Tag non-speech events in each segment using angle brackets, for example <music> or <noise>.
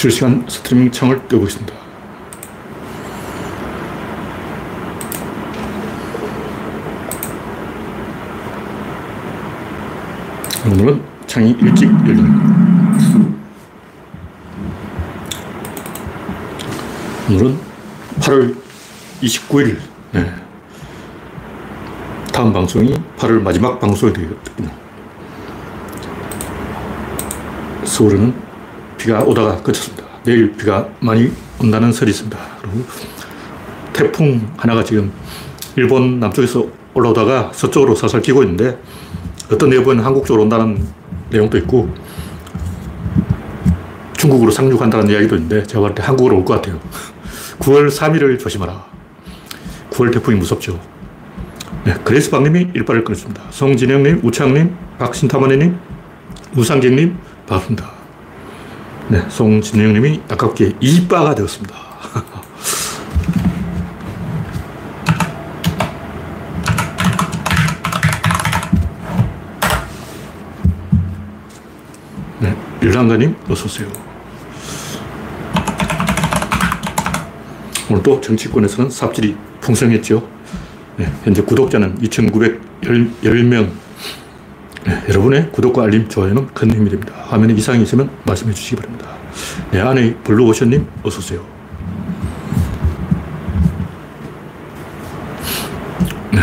실시간 스트리밍 창을 띄워보겠습니다. 오늘은 창이 일찍 열립니다. 오늘은 8월 29일. 네. 다음 방송이 8월 마지막 방송이 되겠군요. 서울에는 비가 오다가 그쳤습니다. 내일 비가 많이 온다는 설이 있습니다. 그리고 태풍 하나가 지금 일본 남쪽에서 올라오다가 서쪽으로 살살 기고 있는데 어떤 내부는 한국 쪽으로 온다는 내용도 있고 중국으로 상륙한다는 이야기도 있는데 제가 볼때 한국으로 올 것 같아요. <laughs> 9월 3일을 조심하라. 9월 태풍이 무섭죠. 네, 그레이스 박님이 일빠를 끊었습니다. 송진영님, 우창님, 박신타마네님, 우상객님, 반갑습니다. 네, 송진영님이 아깝게 2바가 되었습니다. <laughs> 네, 일랑가님, 어서오세요. 오늘 또 정치권에서는 삽질이 풍성했죠. 네, 현재 구독자는 2,910명. 네, 여러분의 구독과 알림, 좋아요는 큰 힘이 됩니다. 화면에 이상이 있으면 말씀해 주시기 바랍니다. 네, 안에 블루오션님, 어서오세요. 네.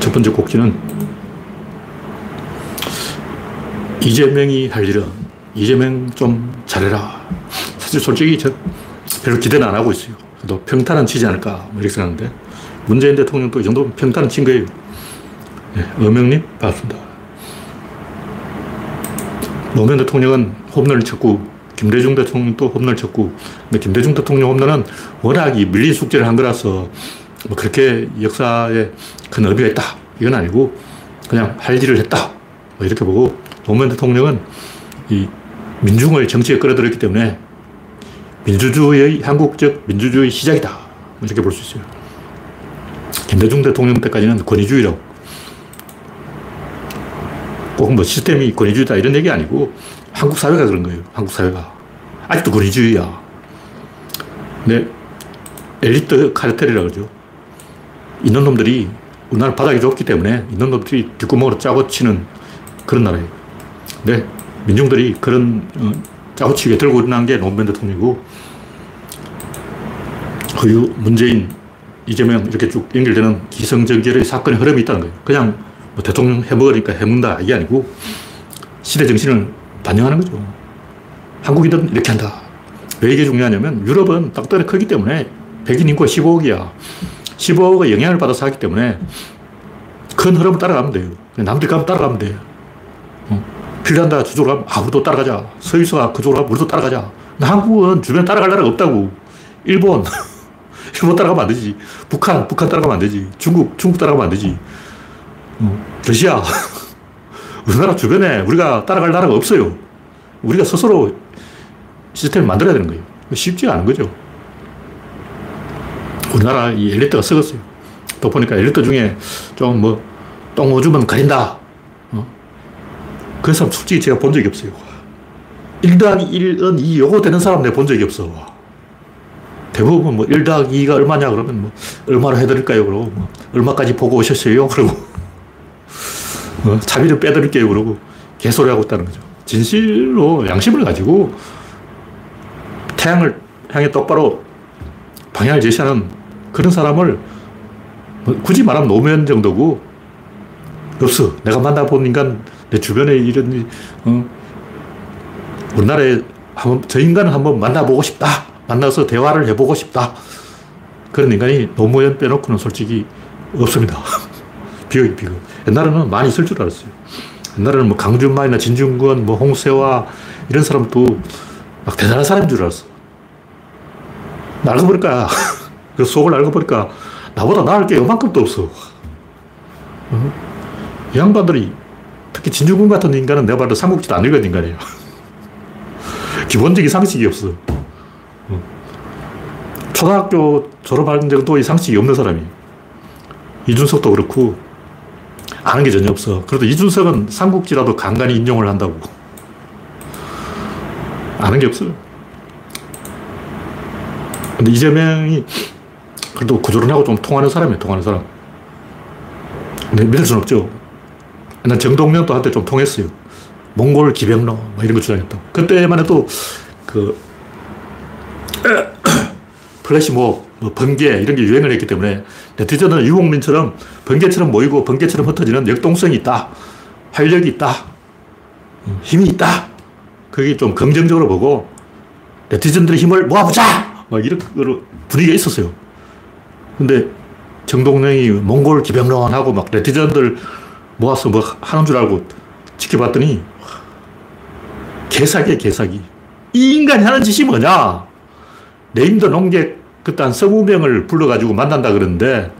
첫 번째 곡지는 이재명이 할 일은 이재명 좀 잘해라. 사실 솔직히 저 별로 기대는 안 하고 있어요. 그래도 평탄은 치지 않을까 뭐 이렇게 생각하는데 문재인 대통령도 이 정도면 평탄은 친 거예요. 네, 어명님 반갑습니다. 노무현 대통령은 홈런을 쳤고 김대중 대통령도 홈런을 쳤고 근데 김대중 대통령 홈런은 워낙 이 밀린 숙제를 한 거라서 뭐 그렇게 역사에 큰 의미가 있다 이건 아니고 그냥 할 일을 했다 뭐 이렇게 보고 노무현 대통령은 이 민중을 정치에 끌어들였기 때문에 민주주의의 한국적 민주주의 시작이다. 뭐 이렇게 볼 수 있어요. 김대중 대통령 때까지는 권위주의라고. 꼭 뭐 시스템이 권위주의다 이런 얘기 아니고 한국 사회가 그런 거예요. 한국 사회가. 아직도 권위주의야. 근데 엘리트 카르텔이라고 그러죠. 있는 놈들이 우리나라 바닥이 좋기 때문에 있는 놈들이 뒷구멍으로 짜고 치는 그런 나라예요. 근데 민중들이 그런 어, 짜고 치게 들고 일어난 게 노무현 대통령이고 허유, 문재인, 이재명 이렇게 쭉 연결되는 기성정결의 사건의 흐름이 있다는 거예요. 그냥 뭐 대통령 해먹으니까 해먹는다 이게 아니고 시대 정신을 반영하는 거죠. 한국인들은 이렇게 한다. 왜 이게 중요하냐면 유럽은 땅덩이 크기 때문에 백인 인구가 15억이야. 15억의 영향을 받아서 하기 때문에 큰 흐름을 따라가면 돼요. 남들 가면 따라가면 돼요. 핀란드가 저쪽으로 가면, 아, 우리도 따라가자. 스위스가 그쪽으로 가면 우리도 따라가자. 근데 한국은 주변에 따라갈 나라가 없다고. 일본. 일본 따라가면 안 되지. 북한, 북한 따라가면 안 되지. 중국, 중국 따라가면 안 되지. 어, 러시아. <laughs> 우리나라 주변에 우리가 따라갈 나라가 없어요. 우리가 스스로 시스템을 만들어야 되는 거예요. 쉽지가 않은 거죠. 우리나라 이 엘리트가 썩었어요. 또 보니까 엘리트 중에 좀 뭐, 똥 오주면 가린다. 그 사람 솔직히 제가 본 적이 없어요. 1 더하기 1은 2 요거 되는 사람 내가 본 적이 없어. 대부분 뭐 1 더하기 2가 얼마냐 그러면 뭐 얼마로 해드릴까요? 그러고 뭐 얼마까지 보고 오셨어요? <laughs> 그러고 뭐 차비를 빼드릴게요? 그러고 개소리 하고 있다는 거죠. 진실로 양심을 가지고 태양을 향해 똑바로 방향을 제시하는 그런 사람을 뭐 굳이 말하면 노무현 정도고 없어. 내가 만나본 인간 내 주변에 이런, 어, 우리나라에 한번, 저 인간을 한번 만나보고 싶다. 만나서 대화를 해보고 싶다. 그런 인간이 노무현 빼놓고는 솔직히 없습니다. <laughs> 비극이 비극. 옛날에는 많이 있을 줄 알았어요. 옛날에는 뭐 강준만이나 진중권, 뭐 홍세화 이런 사람도 막 대단한 사람인 줄 알았어. 알고 보니까, <laughs> 그 속을 알고 보니까 나보다 나을 게 요만큼도 없어. 어? 이 양반들이 특히 진주군 같은 인간은 내가 봐도 삼국지도 안 읽은 인간이에요. <laughs> 기본적인 상식이 없어. 초등학교 졸업하는 정도의 상식이 없는 사람이. 이준석도 그렇고, 아는 게 전혀 없어. 그래도 이준석은 삼국지라도 간간히 인용을 한다고. 아는 게 없어요. 근데 이재명이 그래도 구조론하고 좀 통하는 사람이에요, 통하는 사람. 근데 믿을 수는 없죠. 난 정동영도 한테 좀 통했어요. 몽골 기병로, 뭐 이런 거 주장했다. 그때만 해도 그, 플래시몹, 뭐 번개, 이런 게 유행을 했기 때문에 네티즌은 유목민처럼 번개처럼 모이고 번개처럼 흩어지는 역동성이 있다. 활력이 있다. 음, 힘이 있다. 그게 좀 긍정적으로 보고 네티즌들의 힘을 모아보자! 막 이런 분위기가 있었어요. 근데 정동영이 몽골 기병론하고 막 네티즌들 모아서 뭐 하는 줄 알고 지켜봤더니 개사기야, 개사기. 이 인간이 하는 짓이 뭐냐? 네임드 농객 그때 한 서무명을 불러가지고 만난다 그러는데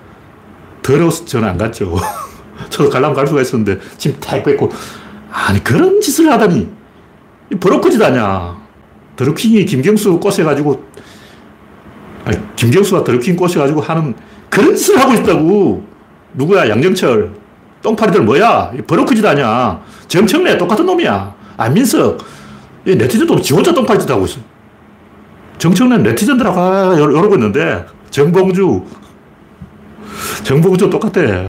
더러워서 저는 안 갔죠. <laughs> 저도 갈라면 갈 수가 있었는데 짐탁 뺏고 아니 그런 짓을 하다니 버럭거짓 아냐. 드루킹이 김경수 꼬셔가지고 아니, 김경수가 드루킹 꼬셔가지고 하는 그런 짓을 하고 있다고. 누구야? 양정철. 똥파리들 뭐야? 버럭거짓 아냐. 정청래 똑같은 놈이야. 안민석. 이 네티즌도 지 혼자 똥파리 짓 하고 있어. 정청래는 네티즌들하고 아, 이러고 있는데 정봉주 정봉주 똑같아.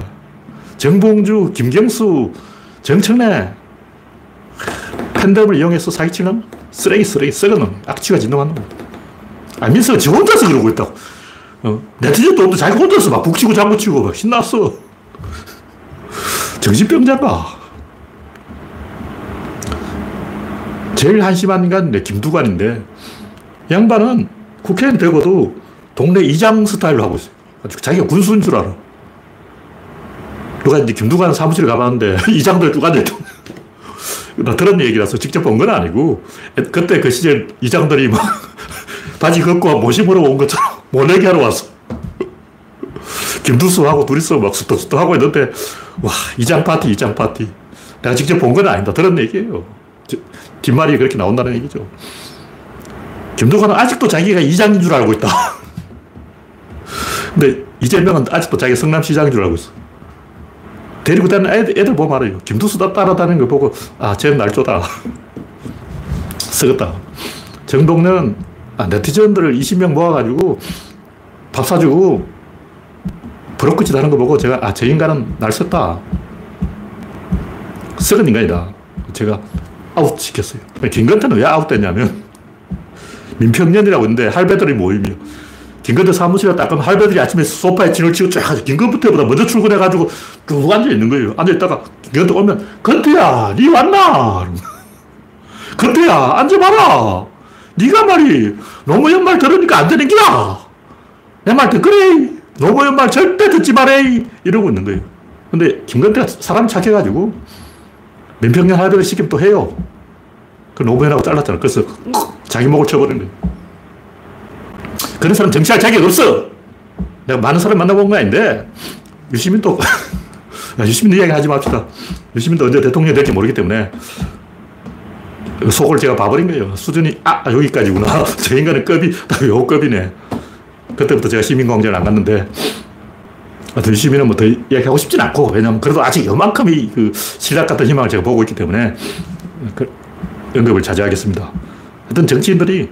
정봉주, 김경수, 정청래 팬덤을 이용해서 사기치는 쓰레기, 쓰레기, 썩은 놈, 악취가 진동한 놈. 안민석은 지 혼자서 그러고 있다고. 어? 네티즌도 없는데 자기 혼자서 막 북치고 장구치고 막 신났어. 정신병자가. 제일 한심한 인간 김두관인데 양반은 국회의원 되고도 동네 이장 스타일로 하고 있어요. 자기가 군수인 줄 알아. 누가 이제 김두관 사무실에 가봤는데 <laughs> 이장들 쭉 앉아있다. 나 들은 얘기라서 직접 본 건 아니고 그때 그 시절 이장들이 막 <laughs> 바지 걷고 모심으로 온 것처럼 모내기 하러 왔어. 김두수하고 둘이서 막 스톱스톱 하고 있는데 와 이장 파티 이장 파티 내가 직접 본 건 아니다 들은 얘기예요. 뒷말이 그렇게 나온다는 얘기죠. 김두관은 아직도 자기가 이장인 줄 알고 있다. 근데 이재명은 아직도 자기가 성남시장인 줄 알고 있어. 데리고 다니는 애들, 애들 보면 알아요. 김두수 따라다니는 거 보고, 아, 쟤는 날조다. 썩었다. 정동는 아, 네티즌들을 20명 모아가지고 밥 사주고 버럭끝이 다는 거 보고 제가, 아, 저 인간은 날 샜다. 썩은 인간이다. 제가 아웃 시켰어요. 김근태는 왜 아웃됐냐면, 민평련이라고 있는데 할배들이 모이며 김근태 사무실에 딱 가면 할배들이 아침에 소파에 진을 치고 쫙 김근태보다 먼저 출근해가지고 쭉 앉아 있는 거예요. 앉아 있다가 김근태 오면 근태야, 니 왔나? <laughs> 건태야, 앉아봐라. 니가 말이 노무현 말 들으니까 안 되는 기야. 내말 듣그래. 노무현 말 절대 듣지 말해. 이러고 있는 거예요. 근데 김건태가 사람 착해가지고 민평년 할배를 시키면 또 해요. 그 노무현하고 잘랐잖아. 그래서 자기 목을 쳐버린 거예요. 그런 사람 정치할 자격이 없어. 내가 많은 사람 만나본 거 아닌데, 유시민도, <laughs> 유시민 이야기 하지 맙시다. 유시민도 언제 대통령이 될지 모르기 때문에, 속을 제가 봐버린 거예요. 수준이, 아, 여기까지구나. <laughs> 저 인간의 급이 딱요 급이네. 그때부터 제가 시민광장을 안 갔는데, 유시민은 뭐 더 이야기하고 싶진 않고, 왜냐면 그래도 아직 요만큼의 그 신락 같은 희망을 제가 보고 있기 때문에, 그 언급을 자제하겠습니다. 하여튼 정치인들이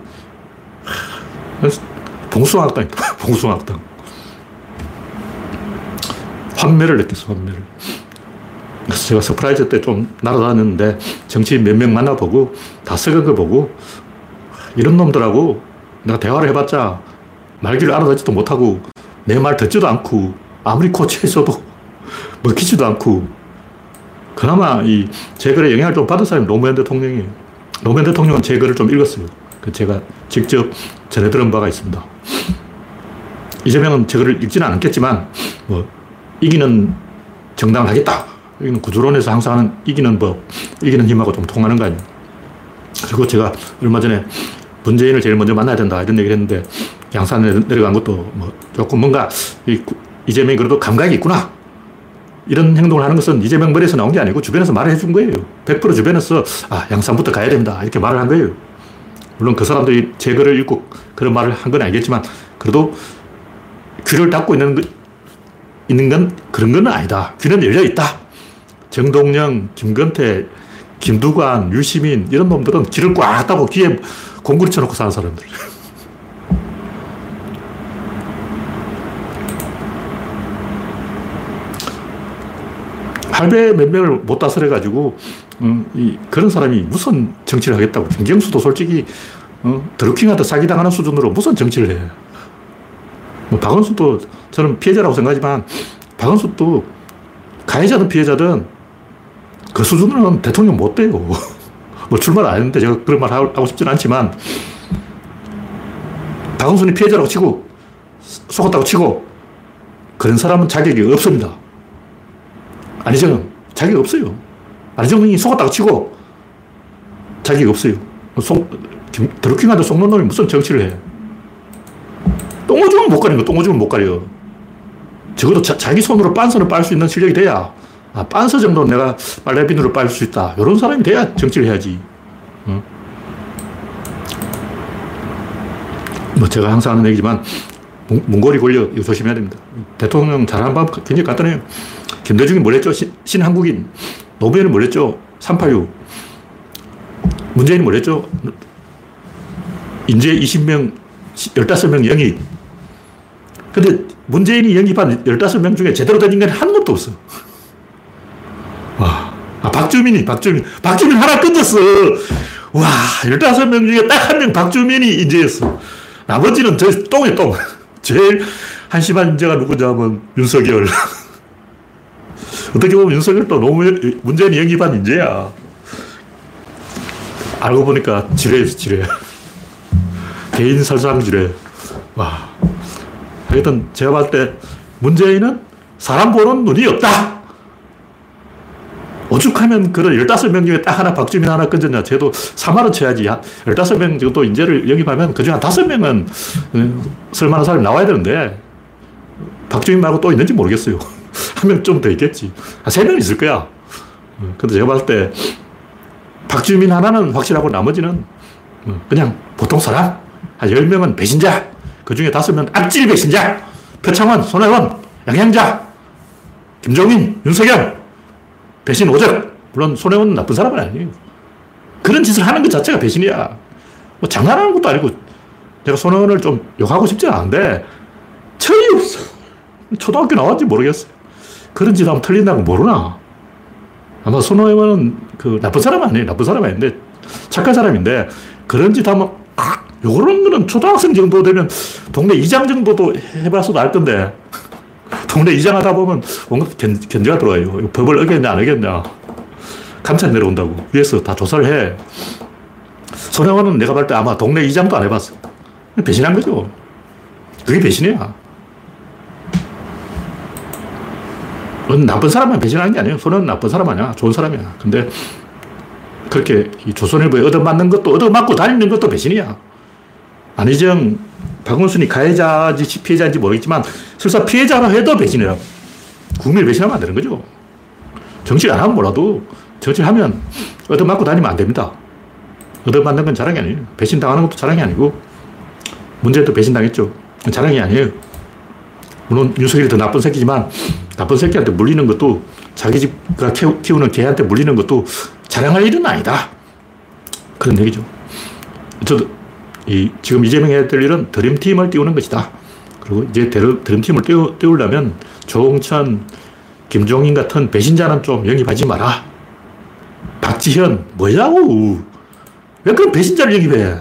봉숭아학당, 봉숭아학당. 환멸을 느꼈어, 환멸을. 그래서 제가 서프라이즈 때 좀 날아다녔는데 정치인 몇 명 만나보고 다 썩은 거 보고 이런 놈들하고 내가 대화를 해봤자 말귀를 알아듣지도 못하고 내 말 듣지도 않고 아무리 코치해서도 먹히지도 않고 그나마 이제 글에 영향을 좀 받은 사람이 노무현 대통령이에요. 노무현 대통령은 제 글을 좀 읽었어요. 그 제가 직접 전해 들은 바가 있습니다. 이재명은 제 글을 읽지는 않겠지만, 뭐, 이기는 정당을 하겠다. 이기는 구조론에서 항상 하는 이기는 법, 이기는 힘하고 좀 통하는 거 아니에요. 그리고 제가 얼마 전에 문재인을 제일 먼저 만나야 된다. 이런 얘기를 했는데, 양산에 내려간 것도 뭐 조금 뭔가 이 재명이 그래도 감각이 있구나. 이런 행동을 하는 것은 이재명 머리에서 나온 게 아니고 주변에서 말을 해준 거예요. 100% 주변에서 아, 양산부터 가야 된다. 이렇게 말을 한 거예요. 물론 그 사람들이 제 글을 읽고 그런 말을 한건 알겠지만 그래도 귀를 닫고 있는, 있는 건 그런 건 아니다. 귀는 열려 있다. 정동영, 김건태, 김두관, 유시민, 이런 놈들은 길을 꽉 따고 귀에 공구리 쳐놓고 사는 사람들. 할배 몇 명을 못 다스려가지고, 음, 이, 그런 사람이 무슨 정치를 하겠다고. 김경수도 솔직히, 어, 드루킹한테 사기당하는 수준으로 무슨 정치를 해. 뭐, 박원순도 저는 피해자라고 생각하지만, 박원순도 가해자든 피해자든 그 수준으로는 대통령 못 돼요. <laughs> 뭐 출마를 안 했는데 제가 그런 말 하고 싶진 않지만, 박원순이 피해자라고 치고, 속았다고 치고, 그런 사람은 자격이 없습니다. 안희정은 자격 없어요. 안희정이 속았다고 치고 자격이 없어요. 속, 드루킹한테 속는 놈이 무슨 정치를 해. 똥오줌은 못 가리는 거, 똥오줌은 못 가려. 적어도 자, 기 손으로 빤서는 빨 수 있는 실력이 돼야, 아, 빤서 정도는 내가 빨래비누로 빨 수 있다. 이런 사람이 돼야 정치를 해야지. 어? 뭐 제가 항상 하는 얘기지만, 몽골이 권력, 이거 조심해야 됩니다. 대통령 잘하는 방 굉장히 간단해요. 김대중이 뭘 했죠? 신, 신한국인. 노무현이 뭘 했죠? 386. 문재인이 뭘 했죠? 인재 20명, 15명 영입. 근데 문재인이 영입한 15명 중에 제대로 된 인간이 한 놈도 없어. 와. 아, 박주민이, 박주민. 박주민 하나 끊겼어. 와, 15명 중에 딱 한 명 박주민이 인재였어. 나머지는 저 똥이 똥. <laughs> 제일 한심한 인재가 누구냐 하면 윤석열. <laughs> 어떻게 보면 윤석열도 너무 문재인이 영입한 인재야. 알고 보니까 지뢰였어, 지뢰. <laughs> 개인 설상 지뢰. 와. 하여튼 제가 봤을 때 문재인은 사람 보는 눈이 없다. 오죽하면 그런 15명 중에 딱 하나 박주민 하나 건졌냐. 쟤도 3만원 쳐야지. 15명 정도 인재를 영입하면 그중 한 5명은 쓸만한 사람이 나와야 되는데 박주민 말고 또 있는지 모르겠어요. <laughs> 한 명 좀 더 있겠지. 한 세 명 있을 거야. 어, 근데 제가 봤을 때 박주민 하나는 확실하고 나머지는 어, 그냥 보통 사람. 한 10명은 배신자. 그 중에 5명은 악질 배신자. 표창원, 손혜원, 양양자, 김종인, 윤석열. 배신 오적. 물론 손혜원은 나쁜 사람은 아니에요. 그런 짓을 하는 것 자체가 배신이야. 뭐 장난하는 것도 아니고 내가 손혜원을 좀 욕하고 싶지는 않은데 철이 없어. 초등학교 나왔지 모르겠어요. 그런 짓 하면 틀린다고 모르나? 아마 손호영은 그 나쁜 사람 아니에요. 나쁜 사람 아닌데 착한 사람인데 그런 짓 하면 아, 요런 거는 초등학생 정도 되면 동네 이장 정도도 해봤어도 알 건데 동네 이장 하다 보면 뭔가 견, 견제가 들어와요. 법을 어겼냐 안 어겼냐. 감찰 내려온다고. 위에서 다 조사를 해. 손혜원은 내가 볼 때 아마 동네 이장도 안 해봤어. 배신한 거죠. 그게 배신이야. 나쁜 사람만 배신하는 게 아니에요. 손은 나쁜 사람 아니야. 좋은 사람이야. 근데 그렇게 조선일보에 얻어맞는 것도 얻어맞고 다니는 것도 배신이야. 안희정, 박원순이 가해자인지 피해자인지 모르겠지만 설사 피해자라 해도 배신이라. 국민을 배신하면 안 되는 거죠. 정치 안 하면 몰라도 정치를 하면 얻어맞고 다니면 안 됩니다. 얻어맞는 건 자랑이 아니에요. 배신당하는 것도 자랑이 아니고 문제도 배신당했죠. 자랑이 아니에요. 물론 윤석열이 더 나쁜 새끼지만 나쁜 새끼한테 물리는 것도 자기 집가 키우는 개한테 물리는 것도 자랑할 일은 아니다. 그런 얘기죠. 저도 이, 지금 이재명이 해야 될 일은 드림팀을 띄우는 것이다. 그리고 이제 드림팀을 띄우, 띄우려면 조홍천, 김종인 같은 배신자는 좀 영입하지 마라. 박지현, 뭐냐고. 왜 그런 배신자를 영입해?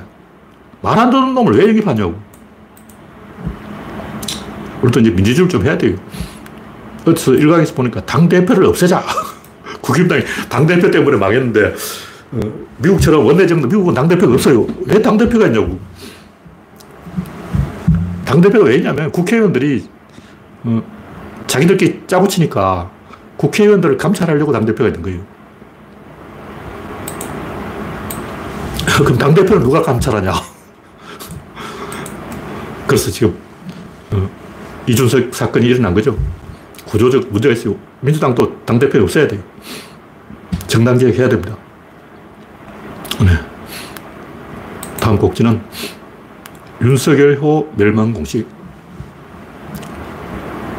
말 안 듣는 놈을 왜 영입하냐고. 우리도 이제 민주주의를 좀 해야 돼요. 어디서 일각에서 보니까 당대표를 없애자. <laughs> 국힘당이 당대표 때문에 망했는데, 어, 미국처럼 원내정당, 미국은 당대표가 없어요. 왜 당대표가 있냐고. 당대표가 왜 있냐면 국회의원들이 어, 자기들끼리 짜고 치니까 국회의원들을 감찰하려고 당대표가 있는 거예요. <laughs> 그럼 당대표를 누가 감찰하냐? <laughs> 그래서 지금 어, 이준석 사건이 일어난 거죠. 구조적 문제가 있어요. 민주당도 당대표 없어야 돼요. 정당개혁 해야 됩니다. 네. 다음 곡지는 윤석열호 멸망 공식.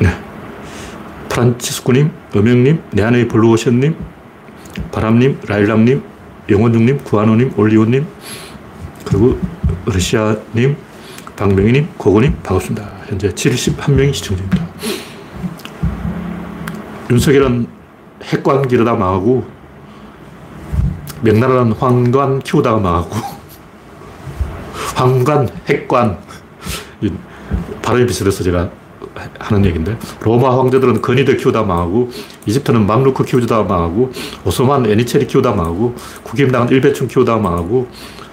네. 프란치스코님, 음영님, 내안의 블루오션님, 바람님, 라일락님, 영원중님, 구한호님, 올리오님, 그리고 러시아님, 박명희님, 고고님, 반갑습니다. 현재 71명이 시청 중입니다. 윤석열은 핵관 기르다 망하고, 명나라는 황관 키우다가 망하고, <laughs> 황관, 핵관, 발음이 비슷해서 제가 하는 얘기인데 로마 황제들은 근위들 키우다 망하고 이집트는 맘루크 키우다 망하고 오스만 애니체리 키우다 망하고 국임당은 일배충 키우다 망하고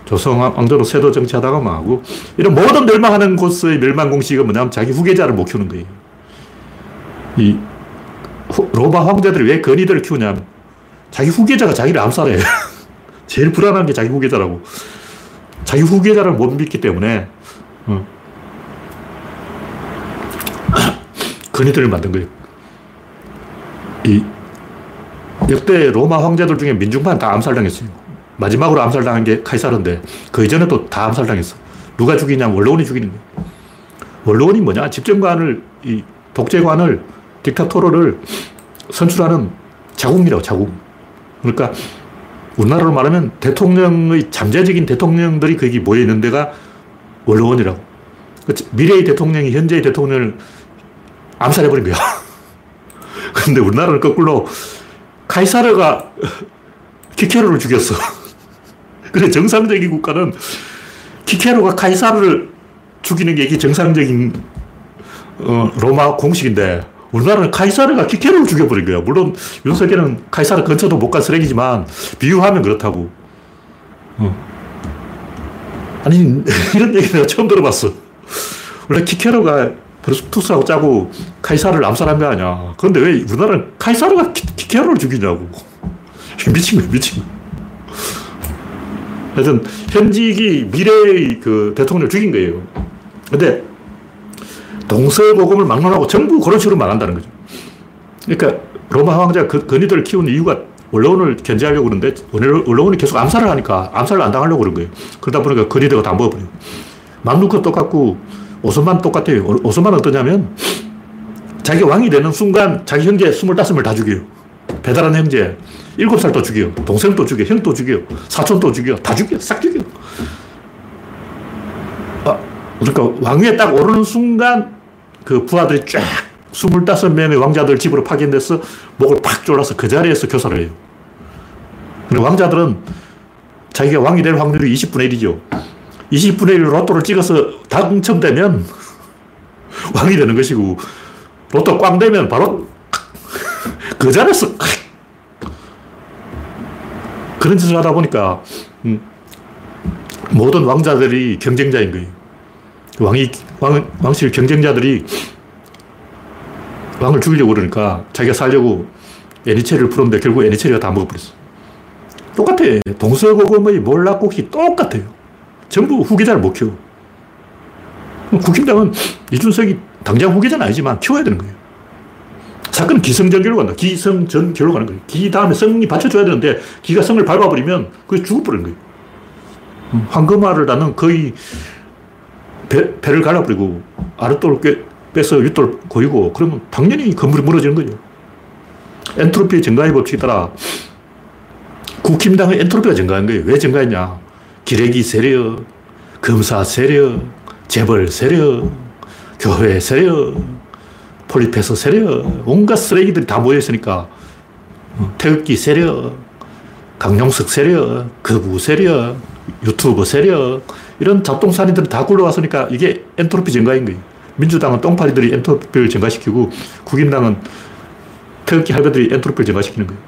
조성 왕조는 세도 정치하다가 망하고 이런 모든 멸망하는 곳의 멸망 공식은 뭐냐면 자기 후계자를 못 키우는 거예요. 이 로마 황제들이 왜 근위들을 키우냐면 자기 후계자가 자기를 암살해. <laughs> 제일 불안한 게 자기 후계자라고. 자기 후계자를 못 믿기 때문에 어. <coughs> 근위들을 만든 거예요. 이 역대 로마 황제들 중에 민중만 다 암살당했어요. 마지막으로 암살당한 게 카이사르인데 그 이전에도 다 암살당했어. 누가 죽이냐면 원로원이 죽이는 거예요. 원로원이 뭐냐? 집정관을, 이 독재관을, 딕타토르를 선출하는 자궁이라고, 자궁. 그러니까 우리나라로 말하면 대통령의 잠재적인 대통령들이 거기 모여 있는 데가 원로원이라고. 미래의 대통령이 현재의 대통령을 암살해버린 거야. <laughs> 근데 우리나라는 거꾸로 카이사르가 <laughs> 키케로를 죽였어. 그래, 정상적인 국가는 키케로가 카이사르를 죽이는 게 이게 정상적인 어, 로마 공식인데 우리나라는 카이사르가 키케로를 죽여버린 거야. 물론 윤석열은 카이사르 근처도 못 간 쓰레기지만 비유하면 그렇다고. 어. 아니, <laughs> 이런 얘기 내가 처음 들어봤어. 원래 키케로가 브루스투스하고 짜고 카이사르를 암살한 거 아니야. 그런데 왜 우리나라는 카이사르가 키, 케로를 죽이냐고. <laughs> 미친 거야, 미친 거 하여튼, 현직이 미래의 그 대통령을 죽인 거예요. 근데 동서고금을 막론하고 전부 그런 식으로 말한다는 거죠. 그러니까 로마 황제가 그, 근위들을 키우는 이유가 원로원을 견제하려고 그러는데 원로원이 계속 암살을 하니까 암살을 안 당하려고 그런 거예요. 그러다 보니까 근위대가 다 먹어버려요. 맘루크 똑같고 오스만 똑같아요. 오스만은 어떠냐면 자기 왕이 되는 순간 자기 형제 25을 다 죽여요. 배달한 형제 7살 또 죽여요. 동생 또 죽여, 형 또 죽여, 사촌 또 죽여, 다 죽여, 싹 죽여. 아, 그러니까 왕위에 딱 오르는 순간 그 부하들이 쫙 25명의 왕자들 집으로 파견돼서 목을 팍 졸라서 그 자리에서 교사를 해요. 근데 왕자들은 자기가 왕이 될 확률이 20분의 1이죠. 20분의 1 로또를 찍어서 당첨되면 <laughs> 왕이 되는 것이고, 로또 꽝 되면 바로 <laughs> 그 자리에서 그런 짓을 하다 보니까 음, 모든 왕자들이 경쟁자인 거예요. 왕이, 왕, 왕실 경쟁자들이 왕을 죽이려고 그러니까 자기가 살려고 애니체를 풀었는데 결국 애니체리가 다 먹어버렸어. 똑같아. 동서고금의 몰락국이 똑같아요. 전부 후계자를 못 키워. 국힘당은 이준석이 당장 후계자는 아니지만 키워야 되는 거예요. 사건은 기성전결로 간다. 기성전결로 가는 거예요. 기 다음에 성이 받쳐줘야 되는데 기가 성을 밟아버리면 그게 죽어버리는 거예요. 음, 황금알을 나는 거의 배, 배를 갈라버리고 아랫돌 빼서 윗돌 고이고 그러면 당연히 건물이 무너지는 거죠. 엔트로피 증가의 법칙에 따라 국힘당의 엔트로피가 증가한 거예요. 왜 증가했냐? 기레기 세력, 검사 세력, 재벌 세력, 교회 세력, 폴리페서 세력, 온갖 쓰레기들이 다 모여있으니까 어, 태극기 세력, 강용석 세력, 거구 세력, 유튜버 세력, 이런 잡동사니들이 다 굴러왔으니까 이게 엔트로피 증가인 거예요. 민주당은 똥파리들이 엔트로피를 증가시키고 국임당은 태극기 할배들이 엔트로피를 증가시키는 거예요.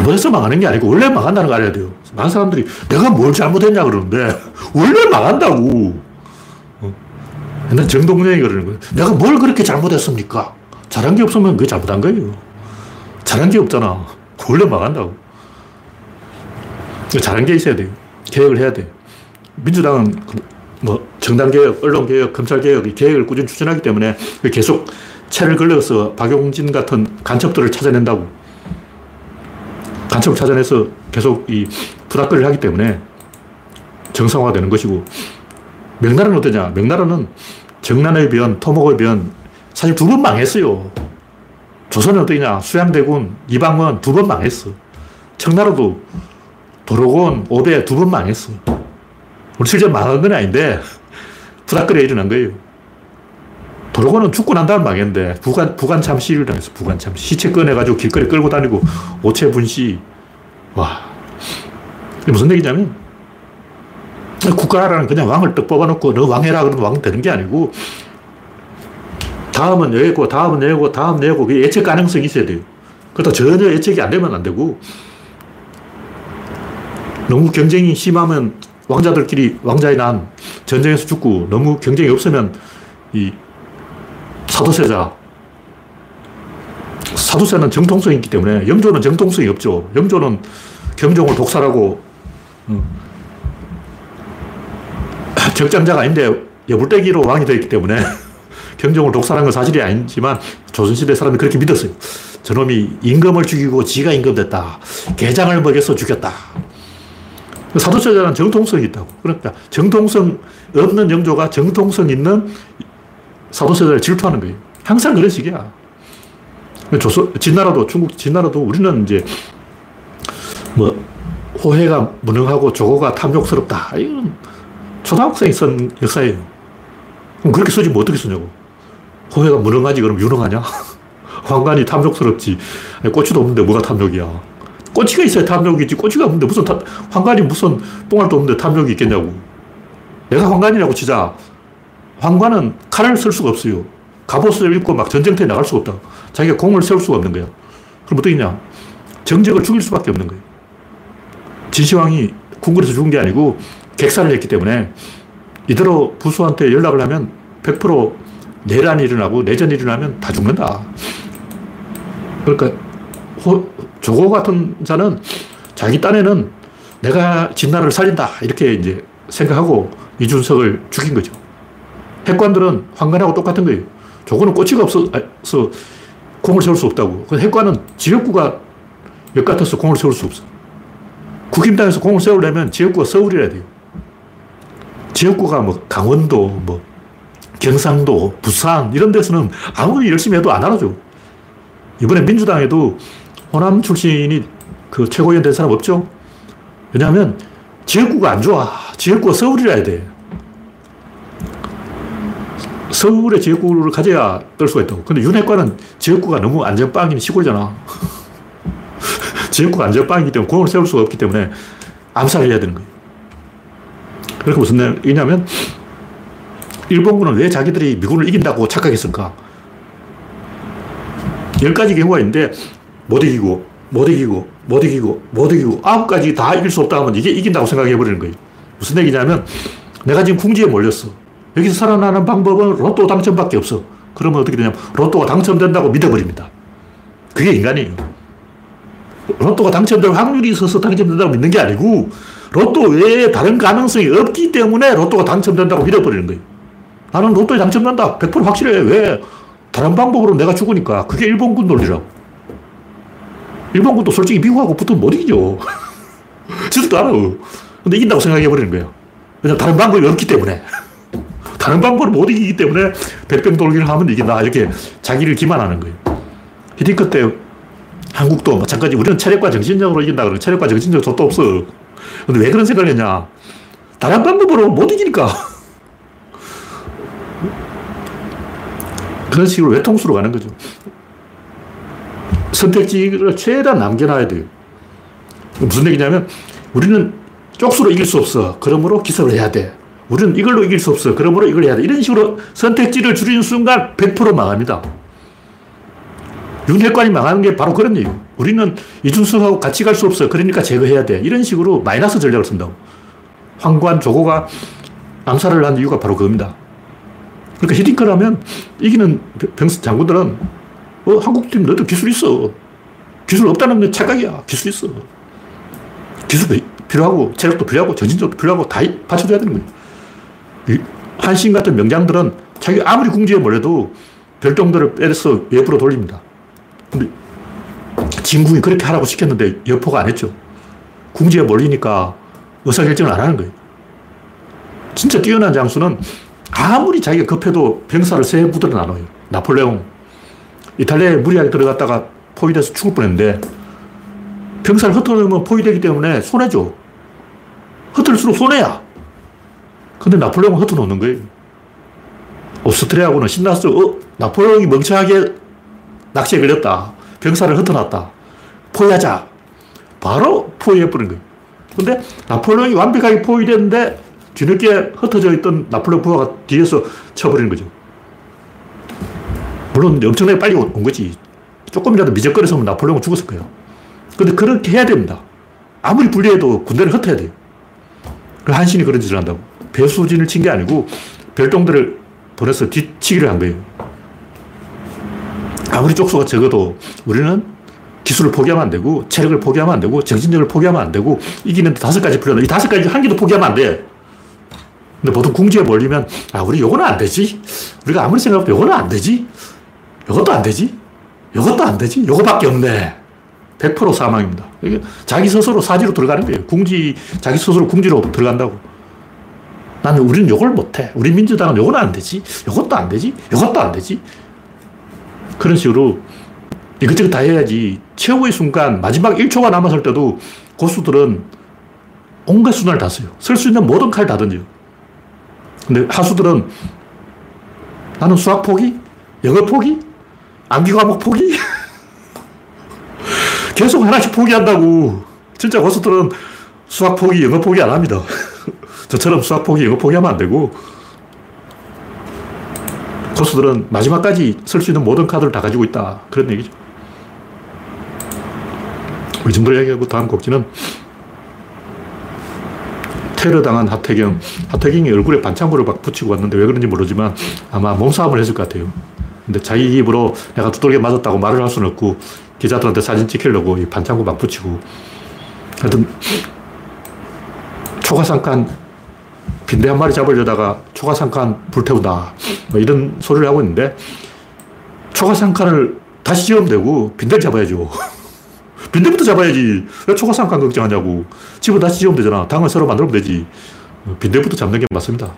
잘못해서 망하는 게 아니고 원래 망한다는 거 알아야 돼요. 많은 사람들이 내가 뭘 잘못했냐 그러는데 원래 망한다고. 어? 옛날 정동영이 그러는 거예요. 내가 뭘 그렇게 잘못했습니까? 잘한 게 없으면 그게 잘못한 거예요. 잘한 게 없잖아. 원래 망한다고. 잘한 게 있어야 돼요. 개혁을 해야 돼. 민주당은 그뭐 정당개혁, 언론개혁, 검찰개혁 이 개혁을 꾸준히 추진하기 때문에 계속 채를 걸러서 박용진 같은 간첩들을 찾아낸다고. 간첩을 찾아내서 계속 이 부닥거리를 하기 때문에 정상화되는 것이고 명나라는 어떠냐? 명나라는 정난의 변, 토목의 변 사실 두 번 망했어요. 조선은 어떠냐. 수양대군, 이방원 두 번 망했어. 청나라도 도로곤, 오대 두번 망했어. 우리 실제 망한 건 아닌데, 부닥거려 일어난 거예요. 도로곤은 죽고 난 다음 망했는데, 부관, 부관 참시를 당했어, 부관 참시. 시체 꺼내가지고 길거리 끌고 다니고, 오체 분시. 와. 이게 무슨 얘기냐면, 국가라는 그냥 왕을 떡 뽑아놓고 너 왕해라 그러면 왕 되는 게 아니고, 다음은 여기고, 다음은 여기고, 다음 여기고, 그 예측 가능성이 있어야 돼요. 그러다 전혀 예측이 안 되면 안 되고, 너무 경쟁이 심하면 왕자들끼리 왕자의 난 전쟁에서 죽고 너무 경쟁이 없으면 이 사도세자 사도세는 정통성이 있기 때문에 영조는 정통성이 없죠. 영조는 경종을 독살하고 어, 적장자가 아닌데 여불대기로 왕이 되었기 때문에 <laughs> 경종을 독살한 건 사실이 아니지만 조선시대 사람들이 그렇게 믿었어요. 저놈이 임금을 죽이고 지가 임금됐다. 개장을 먹여서 죽였다. 사도세자는 정통성이 있다고. 그러니까 정통성 없는 영조가 정통성 있는 사도세자를 질투하는 거예요. 항상 그런 식이야. 조선, 진나라도, 중국 진나라도 우리는 이제 뭐 호해가 무능하고 조고가 탐욕스럽다. 이건 초등학생이 쓴 역사예요. 그럼 그렇게 쓰지 뭐 어떻게 쓰냐고. 호해가 무능하지 그럼 유능하냐? <laughs> 황관이 탐욕스럽지. 꼬치도 없는데 뭐가 탐욕이야. 꼬치가 있어야 탐욕이지. 꼬치가 없는데 무슨 탐, 황관이 무슨 똥알도 없는데 탐욕이 있겠냐고. 내가 황관이라고 치자. 황관은 칼을 쓸 수가 없어요. 갑옷을 입고 막 전쟁터에 나갈 수가 없다. 자기가 공을 세울 수가 없는 거야. 그럼 어떻게 냐. 정적을 죽일 수밖에 없는 거예요. 진시황이 궁궐에서 죽은 게 아니고 객사를 했기 때문에 이대로 부수한테 연락을 하면 100% 내란이 일어나고 내전이 일어나면 다 죽는다. 그러니까 호, 조고 같은 자는 자기 딴에는 내가 진나라를 살린다. 이렇게 이제 생각하고 이준석을 죽인 거죠. 핵관들은 황관하고 똑같은 거예요. 조고는 꼬치가 없어서 공을 세울 수 없다고. 그 핵관은 지역구가 역 같아서 공을 세울 수 없어. 국힘당에서 공을 세우려면 지역구가 서울이라 돼요. 지역구가 뭐 강원도, 뭐 경상도, 부산 이런 데서는 아무리 열심히 해도 안 알아줘. 이번에 민주당에도 호남 출신이 그 최고위원 된 사람 없죠? 왜냐하면 지역구가 안 좋아. 지역구가 서울이라 돼. 서울의 지역구를 가져야 뜰 수가 있다고. 근데 윤핵관은 지역구가 너무 안전빵인 시골이잖아. <laughs> 지역구가 안전빵이기 때문에 공을 세울 수가 없기 때문에 암살을 해야 되는 거예요. 그렇게 무슨 얘기냐면 일본군은 왜 자기들이 미군을 이긴다고 착각했을까? 열 가지 경우가 있는데 못 이기고, 못 이기고, 못 이기고, 못 이기고, 아홉 가지 다 이길 수 없다 하면 이게 이긴다고 생각해 버리는 거예요. 무슨 얘기냐면 내가 지금 궁지에 몰렸어. 여기서 살아나는 방법은 로또 당첨밖에 없어. 그러면 어떻게 되냐면 로또가 당첨된다고 믿어버립니다. 그게 인간이에요. 로또가 당첨될 확률이 있어서 당첨된다고 믿는 게 아니고 로또 외에 다른 가능성이 없기 때문에 로또가 당첨된다고 믿어버리는 거예요. 나는 로또에 당첨된다. 100% 확실해. 왜? 다른 방법으로 내가 죽으니까. 그게 일본군 논리라고. 일본군도 솔직히 미국하고 붙으면 못 이기죠. <laughs> 지들도 알아. 근데 이긴다고 생각해버리는 거예요. 왜냐 다른 방법이 없기 때문에. 다른 방법을 못 이기기 때문에 백병 돌기를 하면 이긴다. 이렇게 자기를 기만하는 거예요. 히딩크 때 한국도 마찬가지. 우리는 체력과 정신적으로 이긴다. 그러면 체력과 정신적으로 족도 없어. 근데 왜 그런 생각을 했냐. 다른 방법으로 못 이기니까. 그런 식으로 외통수로 가는 거죠. 선택지를 최대한 남겨놔야 돼요. 무슨 얘기냐면 우리는 쪽수로 이길 수 없어. 그러므로 기습을 해야 돼. 우리는 이걸로 이길 수 없어. 그러므로 이걸 해야 돼. 이런 식으로 선택지를 줄이는 순간 100% 망합니다. 윤핵관이 망하는 게 바로 그런 얘기예요. 우리는 이준석하고 같이 갈 수 없어. 그러니까 제거해야 돼. 이런 식으로 마이너스 전략을 쓴다고. 황관 조고가 암살을 한 이유가 바로 그겁니다. 그러니까 히딩크라면 이기는 병스 장군들은 어, 한국팀 너도 기술 있어. 기술 없다는 건 착각이야. 기술 있어. 기술도 필요하고 체력도 필요하고 정신적도 필요하고 다 받쳐줘야 되는 거예요. 한신 같은 명장들은 자기 아무리 궁지에 몰려도 별종들을 빼서 외부로 돌립니다. 근데 진궁이 그렇게 하라고 시켰는데 여포가 안 했죠. 궁지에 몰리니까 의사결정을 안 하는 거예요. 진짜 뛰어난 장수는 아무리 자기가 급해도 병사를 세 부대로 나눠요. 나폴레옹. 이탈리아에 무리하게 들어갔다가 포위돼서 죽을 뻔했는데 병사를 흩어놓으면 포위되기 때문에 손해죠. 흩을수록 손해야. 근데 나폴레옹은 흩어놓는 거예요. 오스트리아하고는 신났어. 어, 나폴레옹이 멍청하게 낚시에 걸렸다. 병사를 흩어놨다. 포위하자. 바로 포위해버린 거예요. 근데 나폴레옹이 완벽하게 포위됐는데 뒤늦게 흩어져 있던 나폴레옹 부하가 뒤에서 쳐버리는 거죠. 물론 엄청나게 빨리 온 거지. 조금이라도 미적거려서 나폴레옹은 죽었을 거예요. 근데 그렇게 해야 됩니다. 아무리 불리해도 군대를 흩어야 돼요. 그 한신이 그런 짓을 한다고. 배수진을 친 게 아니고 별동들을 보내서 뒤치기를 한 거예요. 아무리 쪽수가 적어도 우리는 기술을 포기하면 안 되고 체력을 포기하면 안 되고 정신력을 포기하면 안 되고 이기는 다섯 가지 필요하다. 이 다섯 가지 한 개도 포기하면 안 돼. 근데 보통 궁지에 몰리면 아 우리 요거는 안 되지. 우리가 아무리 생각해도 요거는 안 되지. 요것도 안 되지. 요것도 안 되지. 요거밖에 없네. 100% 사망입니다. 이게 자기 스스로 사지로 들어가는 거예요. 궁지, 자기 스스로 궁지로 들어간다고. 나는 우리는 요걸 못해. 우리 민주당은 요건 안 되지. 요것도 안 되지. 요것도 안 되지. 그런 식으로 이것저것 다 해야지. 최후의 순간, 마지막 1초가 남았을 때도 고수들은 온갖 수단을 다 써요. 쓸 수 있는 모든 칼을 다 던져요. 근데 하수들은 나는 수학 포기? 영어 포기? 암기 과목 포기? <laughs> 계속 하나씩 포기한다고. 진짜 고수들은 수학 포기, 영어 포기 안 합니다. <laughs> 저처럼 수학 포기, 영어 포기하면 안 되고, 고수들은 마지막까지 쓸 수 있는 모든 카드를 다 가지고 있다. 그런 얘기죠. 이 정도 얘기하고 다음 곡지는 테러 당한 하태경. 하태경이 얼굴에 반창고를 막 붙이고 왔는데 왜 그런지 모르지만 아마 몸싸움을 했을 것 같아요. 근데 자기 입으로 내가 두들겨 맞았다고 말을 할 수는 없고 기자들한테 사진 찍히려고 이 반창고 막 붙이고 하여튼 초가상칸 빈대 한 마리 잡으려다가 초가상칸 불태운다 뭐 이런 소리를 하고 있는데 초가상칸을 다시 지으면 되고 빈대를 잡아야죠. <laughs> 빈대부터 잡아야지. 왜 초가상칸 걱정하냐고. 집을 다시 지으면 되잖아. 당을 새로 만들면 되지. 빈대부터 잡는 게 맞습니다.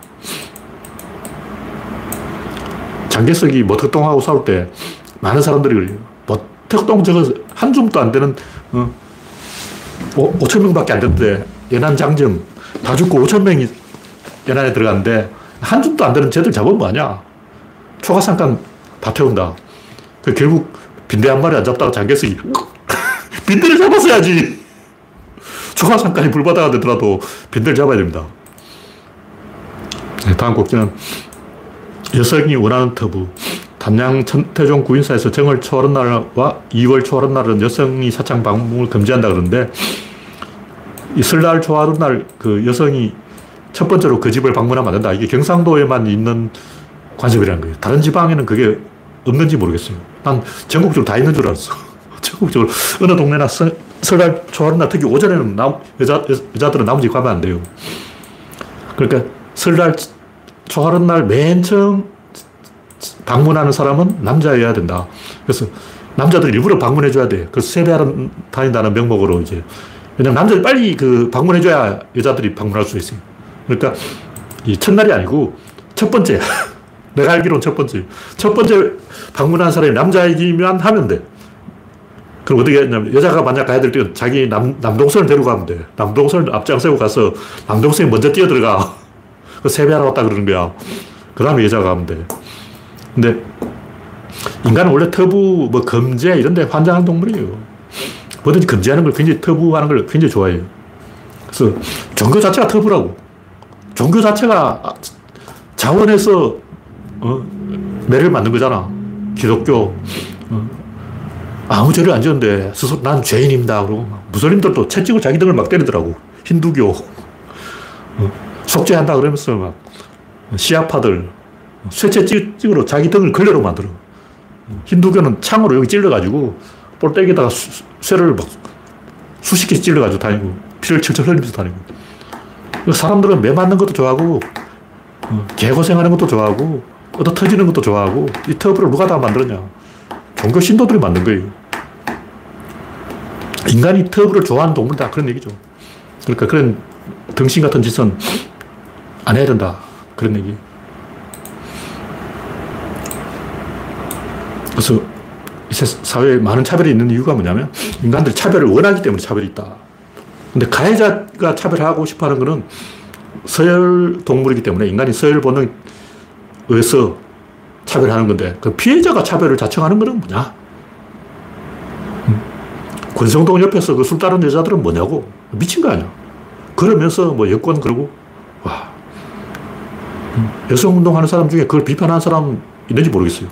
장개석이 모택동하고 싸울 때 많은 사람들이 그래요. 모택동 저거 한 줌도 안 되는, 어, 5, 천 명밖에 안 되는데, 연안 장정 다 죽고 5천 명이 연안에 들어갔는데, 한 줌도 안 되는 쟤들 잡으면 뭐하냐. 초가상칸 다 태운다. 그 결국 빈대 한 마리 안 잡다가 장개석이 <laughs> 빈대를 잡았어야지. 초가상칸이 불바다가 되더라도 빈대를 잡아야 됩니다. 네, 다음 곡지는 여성이 원하는 터부. 담양 천태종 구인사에서 정월 초하룻 날과 2월 초하룻 날은 여성이 사창 방문을 금지한다 그러는데 이 설날 초하룻 날그 여성이 첫 번째로 그 집을 방문하면 안 된다. 이게 경상도에만 있는 관습이라는 거예요. 다른 지방에는 그게 없는지 모르겠어요. 난 전국적으로 다 있는 줄 알았어. <laughs> 전국적으로 어느 동네나 서, 설날 초하룻 날 특히 오전에는 남, 여자, 여자들은 나머지 가면 안 돼요. 그러니까 설날 초하룻 날 맨 처음 방문하는 사람은 남자여야 된다. 그래서 남자들 일부러 방문해줘야 돼. 그래서 세배하러 다닌다는 명목으로 이제. 왜냐면 남자들 빨리 그 방문해줘야 여자들이 방문할 수 있어요. 그러니까 이 첫날이 아니고 첫 번째. <laughs> 내가 알기로는 첫 번째. 첫 번째 방문한 사람이 남자이기만 하면 돼. 그럼 어떻게 했냐면 여자가 만약 가야 될 때는 자기 남, 남동생을 데려가면 돼. 남동생을 앞장 세고 가서 남동생이 먼저 뛰어들어가. <laughs> 그 세배하러 왔다 그러는 거야. 그 다음에 여자가 가면 돼. 근데 인간은 원래 터부, 뭐 검제 이런 데 환장하는 동물이에요. 뭐든지 금지하는 걸 굉장히 터부하는 걸 굉장히 좋아해요. 그래서 종교 자체가 터부라고. 종교 자체가 자원해서 어, 매를 만든 거잖아. 기독교. 어, 아무 죄를 안 지었는데 스스로 난 죄인입니다. 그러고 무슬림들도 채찍을 자기 등을 막 때리더라고. 힌두교. 어, 속죄한다 그러면서 막 시아파들 쇠채 찍으로 자기 등을 걸레로 만들어. 힌두교는 창으로 여기 찔러가지고 볼때기에다가 쇠를 막 수십 개 찔러가지고 다니고 피를 철철 흘리면서 다니고. 사람들은 매 맞는 것도 좋아하고 어, 개고생하는 것도 좋아하고 얻어 터지는 것도 좋아하고 이 터부를 누가 다 만들었냐. 종교 신도들이 만든 거예요. 인간이 터부를 좋아하는 동물이다. 그런 얘기죠. 그러니까 그런 등신 같은 짓은 안 해야 된다. 그런 얘기. 그래서 사회에 많은 차별이 있는 이유가 뭐냐면 인간들이 차별을 원하기 때문에 차별이 있다. 근데 가해자가 차별하고 싶어 하는 거는 서열 동물이기 때문에 인간이 서열 본능에 의해서 차별하는 건데 그 피해자가 차별을 자청하는 거는 뭐냐? 음. 권성동 옆에서 그 술 따른 여자들은 뭐냐고? 미친 거 아니야. 그러면서 뭐 여권 그러고, 와. 음. 여성 운동하는 사람 중에 그걸 비판하는 사람 있는지 모르겠어요.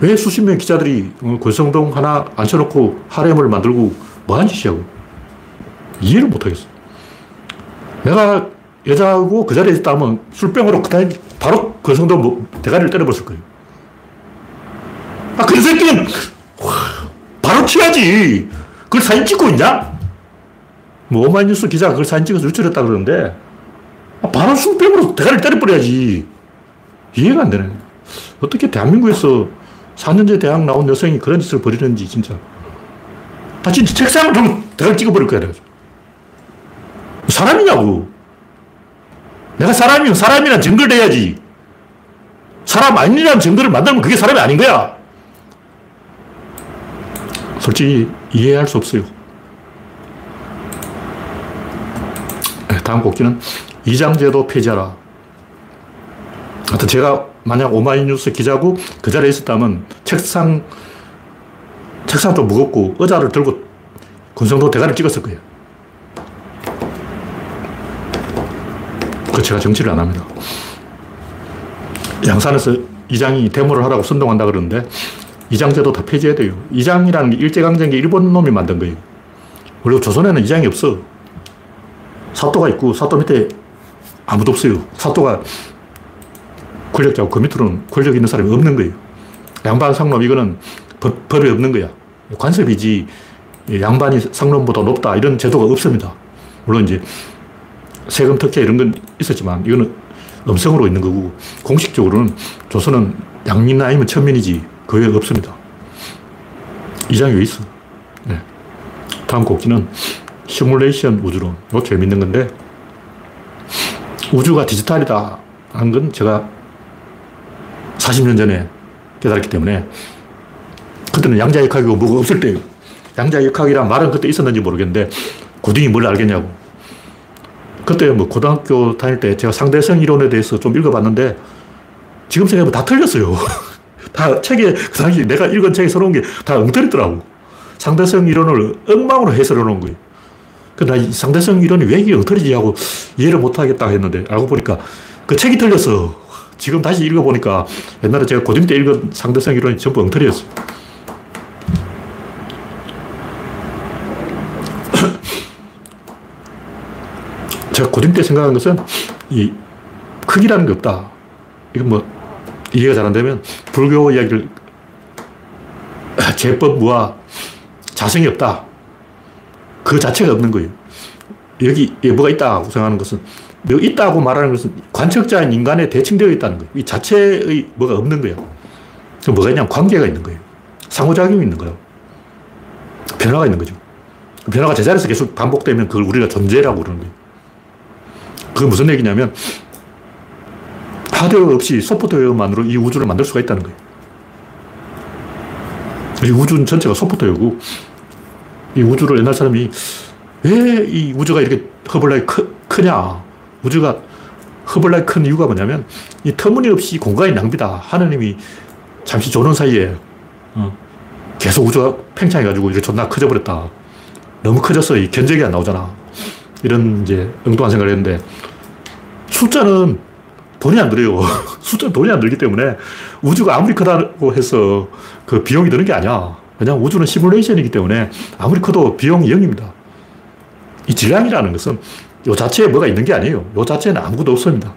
왜 수십 명 기자들이 어, 권성동 하나 앉혀놓고 하렘을 만들고 뭐한 짓이냐고. 이해를 못 하겠어. 내가 여자하고 그 자리에 있다 면 술병으로 그날 바로 권성동 뭐 대가리를 때려버렸을 거예요. 아, 그 새끼는 바로 튀어야지. 그걸 사진 찍고 있냐? 뭐 오마이뉴스 기자가 그걸 사진 찍어서 유출했다 그러는데 아, 바로 술병으로 대가리를 때려버려야지. 이해가 안 되네. 어떻게 대한민국에서 4년제 대학 나온 여성이 그런 짓을 벌이는지 진짜. 아, 진짜 책상을 좀 대가리 찍어버릴 거야. 내가. 사람이냐고. 내가 사람이면 사람이란 증거를 내야지. 사람 아니라는 증거를 만들면 그게 사람이 아닌 거야. 솔직히 이해할 수 없어요. 네, 다음 곡기는 이장제도 폐지하라. 하여튼 제가 만약 오마이뉴스 기자고 그 자리에 있었다면 책상, 책상 좀 무겁고 의자를 들고 권성도 대가리 찍었을 거예요. 제가 정치를 안 합니다. 양산에서 이장이 데모를 하라고 선동한다 그러는데 이장제도 다 폐지해야 돼요. 이장이라는 게 일제강점기 일본 놈이 만든 거예요. 원래 조선에는 이장이 없어. 사또가 있고 사또 밑에 아무도 없어요. 사또가 권력자고 그 밑으로는 권력 있는 사람이 없는 거예요. 양반 상놈 이거는 법, 법이 없는 거야. 관습이지 양반이 상놈보다 높다 이런 제도가 없습니다. 물론 이제 세금 특혜 이런 건 있었지만 이거는 음성으로 있는 거고 공식적으로는 조선은 양민 아니면 천민이지 그 외에 없습니다. 이장이 왜 있어? 네. 다음 곡기는 시뮬레이션 우주론. 이거 재밌는 건데 우주가 디지털이다 하는 건 제가 40년 전에 깨달았기 때문에 그때는 양자역학이고 뭐가 없을 때예요. 양자역학이란 말은 그때 있었는지 모르겠는데 고딩이 뭘 알겠냐고. 그때 뭐 고등학교 다닐 때 제가 상대성 이론에 대해서 좀 읽어봤는데 지금 생각해보면 다 틀렸어요. <laughs> 다 책에, 그 당시 내가 읽은 책에 써놓은 게 다 엉터리더라고. 상대성 이론을 엉망으로 해설해 놓은 거예요. 그나 상대성 이론이 왜 이게 엉터리지 하고 이해를 못 하겠다 했는데 알고 보니까 그 책이 틀렸어. 지금 다시 읽어보니까 옛날에 제가 고등 때 읽은 상대성 이론이 전부 엉터리였어. 제가 고등 때 생각한 것은 이 크기라는 게 없다. 이건 뭐 이해가 잘 안 되면 불교 이야기를 제법 무아 자성이 없다. 그 자체가 없는 거예요. 여기 뭐가 있다고 생각하는 것은 뭐 있다고 말하는 것은 관측자인 인간에 대칭되어 있다는 거예요. 이 자체의 뭐가 없는 거예요. 그 뭐가 있냐면 관계가 있는 거예요. 상호작용이 있는 거예요. 변화가 있는 거죠. 변화가 제자리에서 계속 반복되면 그걸 우리가 존재라고 그러는 거예요. 그게 무슨 얘기냐면 하드웨어 없이 소프트웨어만으로 이 우주를 만들 수가 있다는 거예요. 이 우주는 전체가 소프트웨어고 이 우주를 옛날 사람이 왜 이 우주가 이렇게 허벌나게 크, 냐 우주가 허벌나게 큰 이유가 뭐냐면 이 터무니없이 공간이 낭비다. 하느님이 잠시 조는 사이에 어, 계속 우주가 팽창해가지고 이렇게 존나 커져버렸다. 너무 커져서 이 견적이 안 나오잖아. 이런 이제 엉뚱한 생각을 했는데 숫자는 돈이 안 들어요. <laughs> 숫자는 돈이 안 들기 때문에 우주가 아무리 크다고 해서 그 비용이 드는 게 아니야. 왜냐하면 우주는 시뮬레이션이기 때문에 아무리 커도 비용이 0입니다. 이 질량이라는 것은 이 자체에 뭐가 있는 게 아니에요. 이 자체에는 아무것도 없습니다.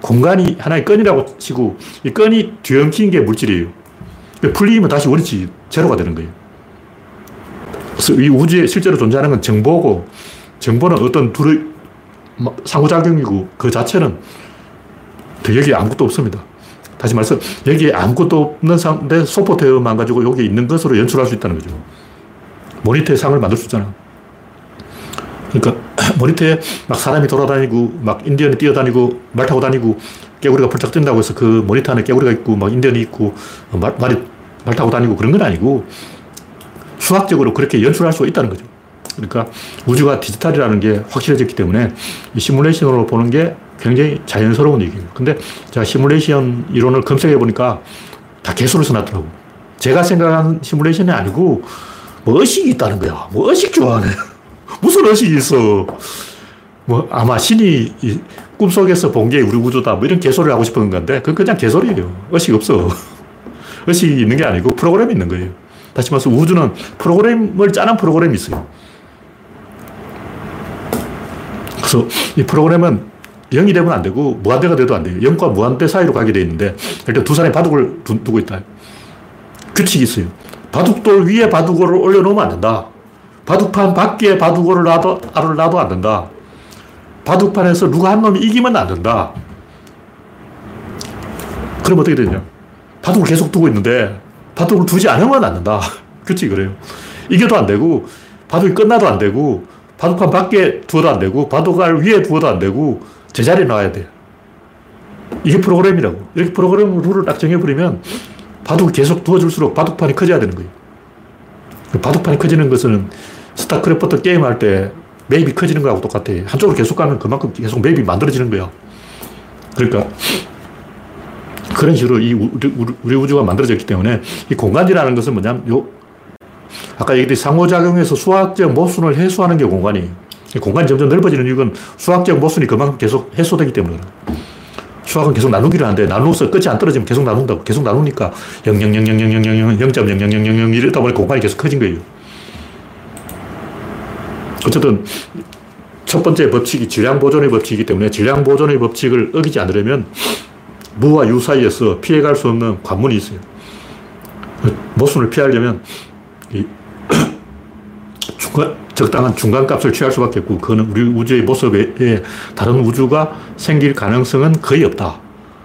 공간이 하나의 끈이라고 치고 이 끈이 뒤엉킨 게 물질이에요. 풀리면 다시 원위치 제로가 되는 거예요. 그래서 이 우주에 실제로 존재하는 건 정보고 정보는 어떤 둘의 상호작용이고 그 자체는 여기에 아무것도 없습니다. 다시 말해서 여기에 아무것도 없는 상태 소프트웨어만 가지고 여기 있는 것으로 연출할 수 있다는 거죠. 모니터에 상을 만들 수 있잖아. 그러니까 <clears throat> 모니터에 막 사람이 돌아다니고 막 인디언이 뛰어다니고 말 타고 다니고 깨구리가 펄쩍 뛴다고 해서 그 모니터 안에 깨구리가 있고 막 인디언이 있고 말, 말이 말 타고 다니고 그런 건 아니고 수학적으로 그렇게 연출할 수 있다는 거죠. 그러니까 우주가 디지털이라는 게 확실해졌기 때문에 이 시뮬레이션으로 보는 게 굉장히 자연스러운 얘기예요. 근데 제가 시뮬레이션 이론을 검색해 보니까 다 개소리를 써놨더라고. 제가 생각하는 시뮬레이션이 아니고 뭐 의식이 있다는 거야. 뭐 의식 좋아하네. <laughs> 무슨 의식이 있어. 뭐 아마 신이 꿈속에서 본 게 우리 우주다. 뭐 이런 개소리를 하고 싶은 건데 그건 그냥 개소리예요. 의식 없어. <laughs> 의식이 있는 게 아니고 프로그램이 있는 거예요. 다시 말해서 우주는 프로그램을 짜는 프로그램이 있어요. 그래서 이 프로그램은 0이 되면 안 되고 무한대가 돼도 안 돼요. 0과 무한대 사이로 가게 돼 있는데 일단 두 사람이 바둑을 두고 있다. 규칙이 있어요. 바둑돌 위에 바둑을 올려놓으면 안 된다. 바둑판 밖에 바둑을 놔도, 알을 놔도 안 된다. 바둑판에서 누가 한 놈이 이기면 안 된다. 그럼 어떻게 되냐. 바둑을 계속 두고 있는데 바둑을 두지 않으면 안 된다. <laughs> 규칙이 그래요. 이겨도 안 되고 바둑이 끝나도 안 되고 바둑판 밖에 두어도 안 되고 바둑알 위에 두어도 안 되고 제자리에 나와야 돼요. 이게 프로그램이라고. 이렇게 프로그램 룰을 딱 정해버리면 바둑을 계속 두어줄수록 바둑판이 커져야 되는 거예요. 바둑판이 커지는 것은 스타크래프트 게임 할 때 맵이 커지는 거하고 똑같아. 한쪽으로 계속 가면 그만큼 계속 맵이 만들어지는 거야. 그러니까 그런 식으로 이 우리, 우리 우주가 만들어졌기 때문에 이 공간이라는 것은 뭐냐면 요 아까 얘기했듯이 상호작용에서 수학적 모순을 해소하는 게 공간이에요. 공간이 점점 넓어지는 이유는 수학적 모순이 그만큼 계속 해소되기 때문에 수학은 계속 나누기를 하는데 나누어서 끝이 안 떨어지면 계속 나눈다고. 계속 나누니까 0.0000000 0.0000 이러다 보니 공간이 계속 커진 거예요. 어쨌든 첫 번째 법칙이 질량 보존의 법칙이기 때문에 질량 보존의 법칙을 어기지 않으려면 무와 유 사이에서 피해갈 수 없는 관문이 있어요. 모순을 피하려면 <clears throat> 중간, 적당한 중간값을 취할 수밖에 없고 그거는 우리 우주의 모습에 다른 우주가 생길 가능성은 거의 없다.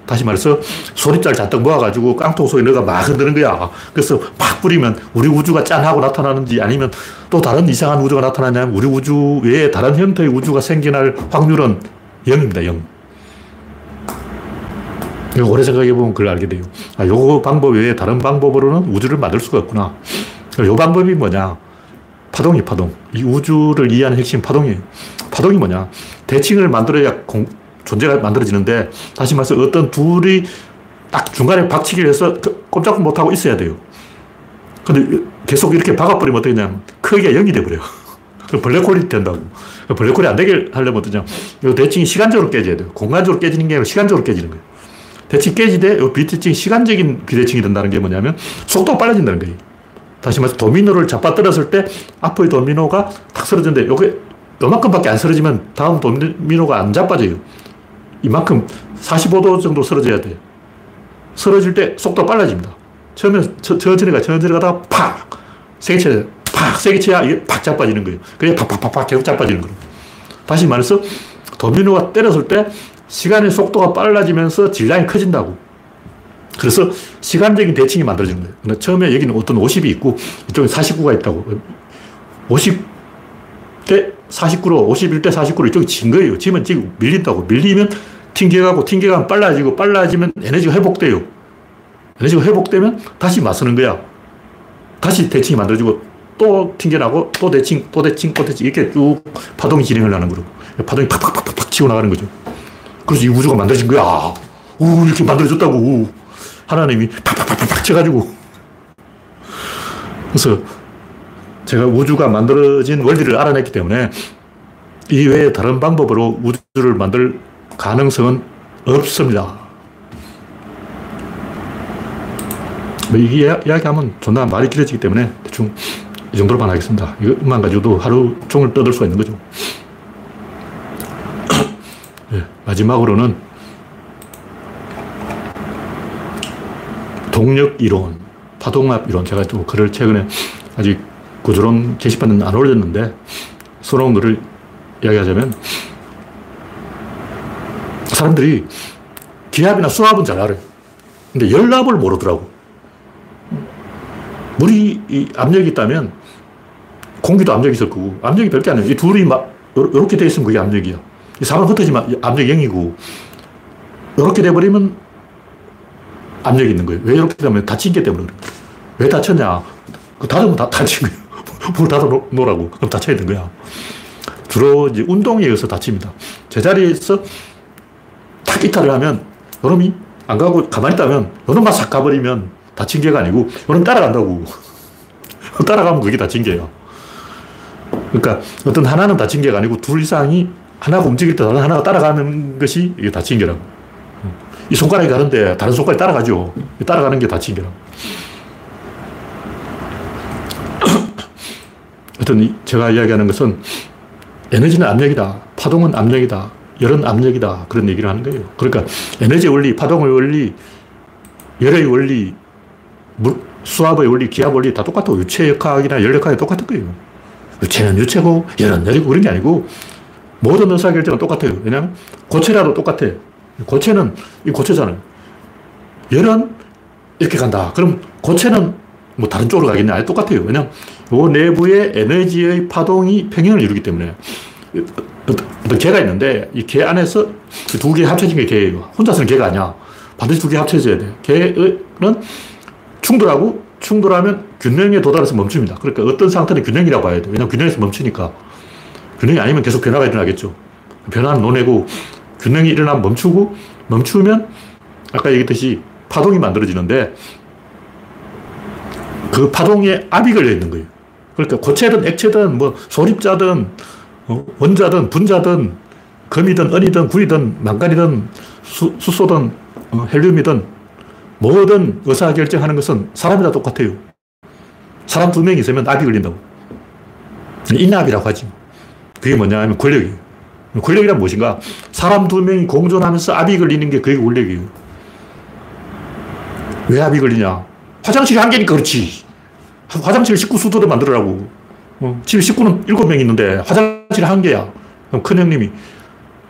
다시 말해서 소리짤 잔뜩 모아가지고 깡통 속에 넣어가 막 흔드는 거야. 그래서 팍 뿌리면 우리 우주가 짠 하고 나타나는지 아니면 또 다른 이상한 우주가 나타나냐면 우리 우주 외에 다른 형태의 우주가 생겨날 확률은 0입니다. 0. 오래 생각해보면 그걸 알게 돼요. 아, 요 방법 외에 다른 방법으로는 우주를 만들 수가 없구나. 요 방법이 뭐냐. 파동이 파동. 이 우주를 이해하는 핵심 파동이에요. 파동이 뭐냐. 대칭을 만들어야 공, 존재가 만들어지는데, 다시 말해서 어떤 둘이 딱 중간에 박치기를 해서 그 꼼짝 못하고 있어야 돼요. 근데 계속 이렇게 박아버리면 되냐면, 크기가 0이 돼버려요. <laughs> 블랙홀이 된다고. 블랙홀이 안 되게 하려면 어떠냐. 이 대칭이 시간적으로 깨져야 돼요. 공간적으로 깨지는 게 아니라 시간적으로 깨지는 거예요. 대칭 깨지되, 이 비대칭, 시간적인 비대칭이 된다는 게 뭐냐면, 속도가 빨라진다는 거예요. 다시 말해서 도미노를 잡아떨었을 때 앞의 도미노가 탁 쓰러졌는데 요게 요만큼밖에 안 쓰러지면 다음 도미노가 안 잡아져요. 이만큼 45도 정도 쓰러져야 돼. 쓰러질 때 속도가 빨라집니다. 처음에 천천히 가, 천천히 가다가 팍! 세게 쳐야 돼. 팍! 세게 쳐야 이게 팍 잡아지는 거예요. 그게 팍팍팍팍 계속 잡아지는 거예요. 다시 말해서 도미노가 때렸을 때 시간의 속도가 빨라지면서 질량이 커진다고. 그래서 시간적인 대칭이 만들어지는 거예요. 근데 처음에 여기는 어떤 50이 있고 이쪽에 49가 있다고. 50대 49로 51대 49로 이쪽이 진 거예요. 지면 지금 밀린다고. 밀리면 튕겨가고 튕겨가면 빨라지고 빨라지면 에너지가 회복돼요. 에너지가 회복되면 다시 맞서는 거야. 다시 대칭이 만들어지고 또 튕겨나고 또 대칭, 또 대칭, 또 대칭 이렇게 쭉 파동이 진행을 하는 거로. 파동이 팍팍팍팍 치고 나가는 거죠. 그래서 이 우주가 만들어진 거야. 우, 이렇게 만들어졌다고. 하나님이 팍팍팍팍 쳐가지고. 그래서 제가 우주가 만들어진 원리를 알아냈기 때문에 이 외에 다른 방법으로 우주를 만들 가능성은 없습니다. 뭐 이게 이야기하면 존나 말이 길어지기 때문에 대충 이 정도로만 하겠습니다. 이것만 가지고도 하루 종일 떠들 수가 있는 거죠. 네, <coughs> 마지막으로는 동력 이론, 파동압 이론, 제가 또 글을 최근에 아직 구조론 게시판은 안 올렸는데, 써놓은 글을 이야기하자면, 사람들이 기압이나 수압은 잘 알아요. 근데 열압을 모르더라고. 물이 압력이 있다면 공기도 압력이 있을 거고, 압력이 별게 아니에요. 이 둘이 막, 이렇게 돼 있으면 그게 압력이야. 이 사람 흩어지면 압력 0이고, 이렇게 돼버리면 압력이 있는 거예요. 왜 이렇게 되면 다친 게 때문에 그래요. 왜 다쳤냐? 그 닫으면 다 다친 거예요. <laughs> 뭘 닫아 놓으라고. 그럼 다쳐야 되는 거야. 주로 이제 운동에 의해서 다칩니다. 제자리에서 탁 이탈을 하면 요놈이 안 가고 가만히 있다면 요놈만 싹 가버리면 다친 게가 아니고 요놈 따라간다고. <laughs> 따라가면 그게 다친 게예요. 그러니까 어떤 하나는 다친 게가 아니고 둘 이상이 하나가 움직일 때 다른 하나가 따라가는 것이 이게 다친 게라고. 이 손가락이 가는데 다른 손가락이 따라가죠. 따라가는 게 게라고. <coughs> 하여튼 제가 이야기하는 것은 에너지는 압력이다. 파동은 압력이다. 열은 압력이다. 그런 얘기를 하는 거예요. 그러니까 에너지의 원리, 파동의 원리, 열의 원리, 물, 수압의 원리, 기압 원리 다 똑같고 유체 역학이나 열 역학이 똑같은 거예요. 유체는 유체고 열은 열이고 그런 게 아니고 모든 의사결정은 똑같아요. 왜냐하면 고체라도 똑같아. 고체는 이 고체잖아요. 열은 이렇게 간다. 그럼 고체는 뭐 다른 쪽으로 가겠냐? 아니, 똑같아요. 왜냐면 요 내부의 에너지의 파동이 평행을 이루기 때문에 어떤 개가 있는데 이 개 안에서 두 개 합쳐진 게 개예요. 혼자서는 개가 아니야. 반드시 두 개 합쳐져야 돼. 개는 충돌하고 충돌하면 균형에 도달해서 멈춥니다. 그러니까 어떤 상태는 균형이라고 봐야 돼. 왜냐면 균형에서 멈추니까. 균형이 아니면 계속 변화가 일어나겠죠. 변화는 논해고 균형이 일어나면 멈추고 멈추면 아까 얘기했듯이 파동이 만들어지는데 그 파동에 압이 걸려 있는 거예요. 그러니까 고체든 액체든 뭐 소립자든 어, 원자든 분자든 금이든 은이든 구이든 망간이든 수, 수소든 어, 헬륨이든 모든 의사결정하는 것은 사람이 다 똑같아요. 사람 두 명이 있으면 압이 걸린다고. 인압이라고 하지. 그게 뭐냐 하면 권력이에요. 권력이란 무엇인가? 사람 두 명이 공존하면서 압이 걸리는 게 그게 권력이에요. 왜 압이 걸리냐? 화장실이 한 개니까 그렇지. 화장실 식구 수도를 만들으라고. 어, 집에 식구는 일곱 명 있는데 화장실 한 개야. 그럼 큰 형님이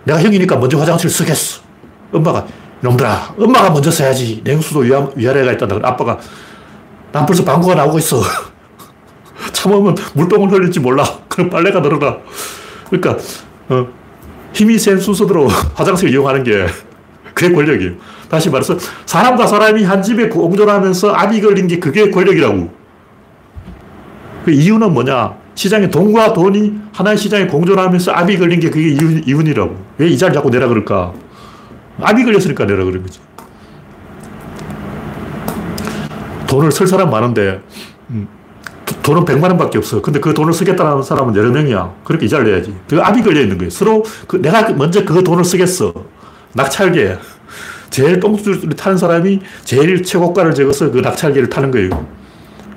내가 형이니까 먼저 화장실 쓰겠어. 엄마가 놈들아, 엄마가 먼저 써야지. 냉수도 위아, 위아래가 있다. 아빠가 난 벌써 방구가 나오고 있어. <laughs> 참으면 물똥을 흘릴지 몰라. 그럼 빨래가 늘어나. 그러니까 어, 힘이 센 순서대로 <laughs> 화장실 이용하는 게 그게 권력이에요. 다시 말해서 사람과 사람이 한 집에 공존하면서 압이 걸린 게 그게 권력이라고. 그 이유는 뭐냐? 시장에 돈과 돈이 하나의 시장에 공존하면서 압이 걸린 게 그게 이윤, 이윤이라고. 왜 이자를 자꾸 내라 그럴까? 압이 걸렸으니까 내라 그런 거지. 돈을 쓸 사람 많은데, 음, 돈은 100만 원밖에 없어. 근데 그 돈을 쓰겠다는 사람은 여러 명이야. 그렇게 이자를 내야지. 그 압이 걸려 있는 거예요. 서로 그 내가 먼저 그 돈을 쓰겠어. 낙찰계. 제일 똥줄이 타는 사람이 제일 최고가를 적어서 그 낙찰계를 타는 거예요.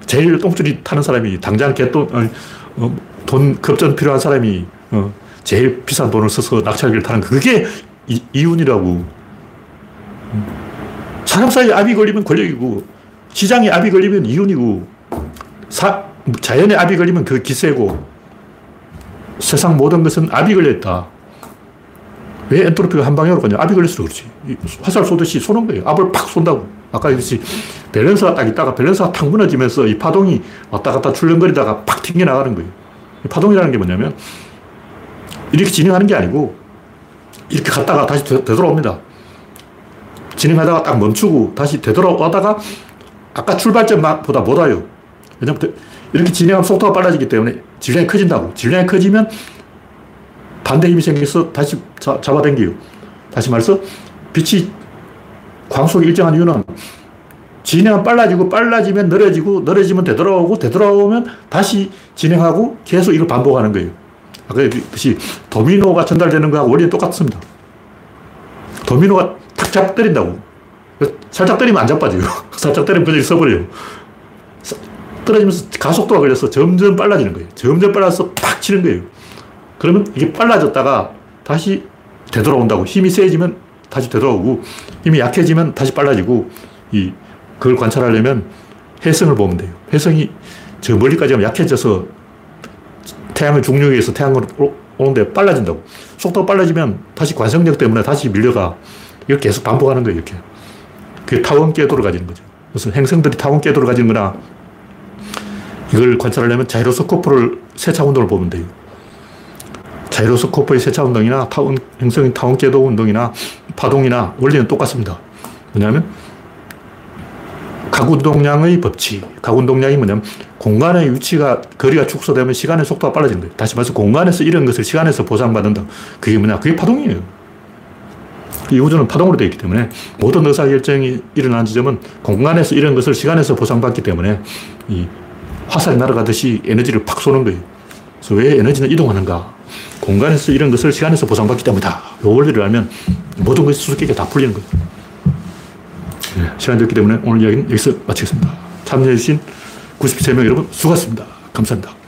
제일 똥줄이 타는 사람이 당장 개돈, 어, 돈 급전 필요한 사람이 어, 제일 비싼 돈을 써서 낙찰기를 타는 그게 이, 이윤이라고. 사람 사이에 압이 걸리면 권력이고, 시장에 압이 걸리면 이윤이고, 사, 자연에 압이 걸리면 그 기세고, 세상 모든 것은 압이 걸려있다. 왜 엔트로피가 한 방향으로 가냐? 압이 걸릴수록 그렇지. 화살 쏘듯이 쏘는 거예요. 압을 팍 쏜다고. 아까 얘기했듯이 밸런스가 딱 있다가 밸런스가 탁 무너지면서 이 파동이 왔다 갔다 출렁거리다가 팍 튕겨나가는 거예요. 파동이라는 게 뭐냐면 이렇게 진행하는 게 아니고 이렇게 갔다가 다시 되, 되돌아옵니다. 진행하다가 딱 멈추고 다시 되돌아오다가 아까 출발점보다 못 와요. 왜냐면 이렇게 진행하면 속도가 빨라지기 때문에 질량이 커진다고. 질량이 커지면 반대 힘이 생겨서 다시 자, 잡아당겨요. 다시 말해서 빛이 광속이 일정한 이유는 진행은 빨라지고 빨라지면 늘어지고 늘어지면 되돌아오고 되돌아오면 다시 진행하고 계속 이걸 반복하는 거예요. 아까 그랬듯이 도미노가 전달되는 거하고 원리는 똑같습니다. 도미노가 탁 잡 때린다고. 살짝 때리면 안 자빠져요. <laughs> 살짝 때리면 그냥 써버려요. 떨어지면서 가속도가 걸려서 점점 빨라지는 거예요. 점점 빨라서 팍 치는 거예요. 그러면 이게 빨라졌다가 다시 되돌아온다고. 힘이 세지면 다시 되돌아오고 힘이 약해지면 다시 빨라지고 이 그걸 관찰하려면 해성을 보면 돼요. 해성이 저 멀리까지 하면 약해져서 태양의 중력에 의해서 태양으로 오는데 빨라진다고. 속도가 빨라지면 다시 관성력 때문에 다시 밀려가. 이걸 계속 반복하는 거예요, 이렇게. 그게 타원 궤도를 가지는 거죠. 그래서 행성들이 타원 궤도를 가지는 거나 이걸 관찰하려면 자이로스코프를 세차 운동을 보면 돼요. 자이로스코프의 세차 운동이나 타원, 행성의 타원 궤도 운동이나 파동이나 원리는 똑같습니다. 왜냐하면 각운동량의 법칙. 각운동량이 뭐냐면 공간의 위치가, 거리가 축소되면 시간의 속도가 거예요. 다시 말해서 공간에서 이런 것을 시간에서 보상받는다. 그게 뭐냐? 그게 파동이에요. 이 우주는 파동으로 되어 있기 때문에 모든 의사결정이 일어나는 지점은 공간에서 이런 것을 시간에서 보상받기 때문에 이 화살이 날아가듯이 에너지를 팍 쏘는 거예요. 그래서 왜 에너지는 이동하는가? 공간에서 이런 것을 시간에서 보상받기 때문이다. 이 원리를 알면 모든 것이 수수께끼가 다 풀리는 거예요. 네, 시간이 됐기 때문에 오늘 이야기는 여기서 마치겠습니다. 참여해주신 93명 여러분 수고하셨습니다. 감사합니다.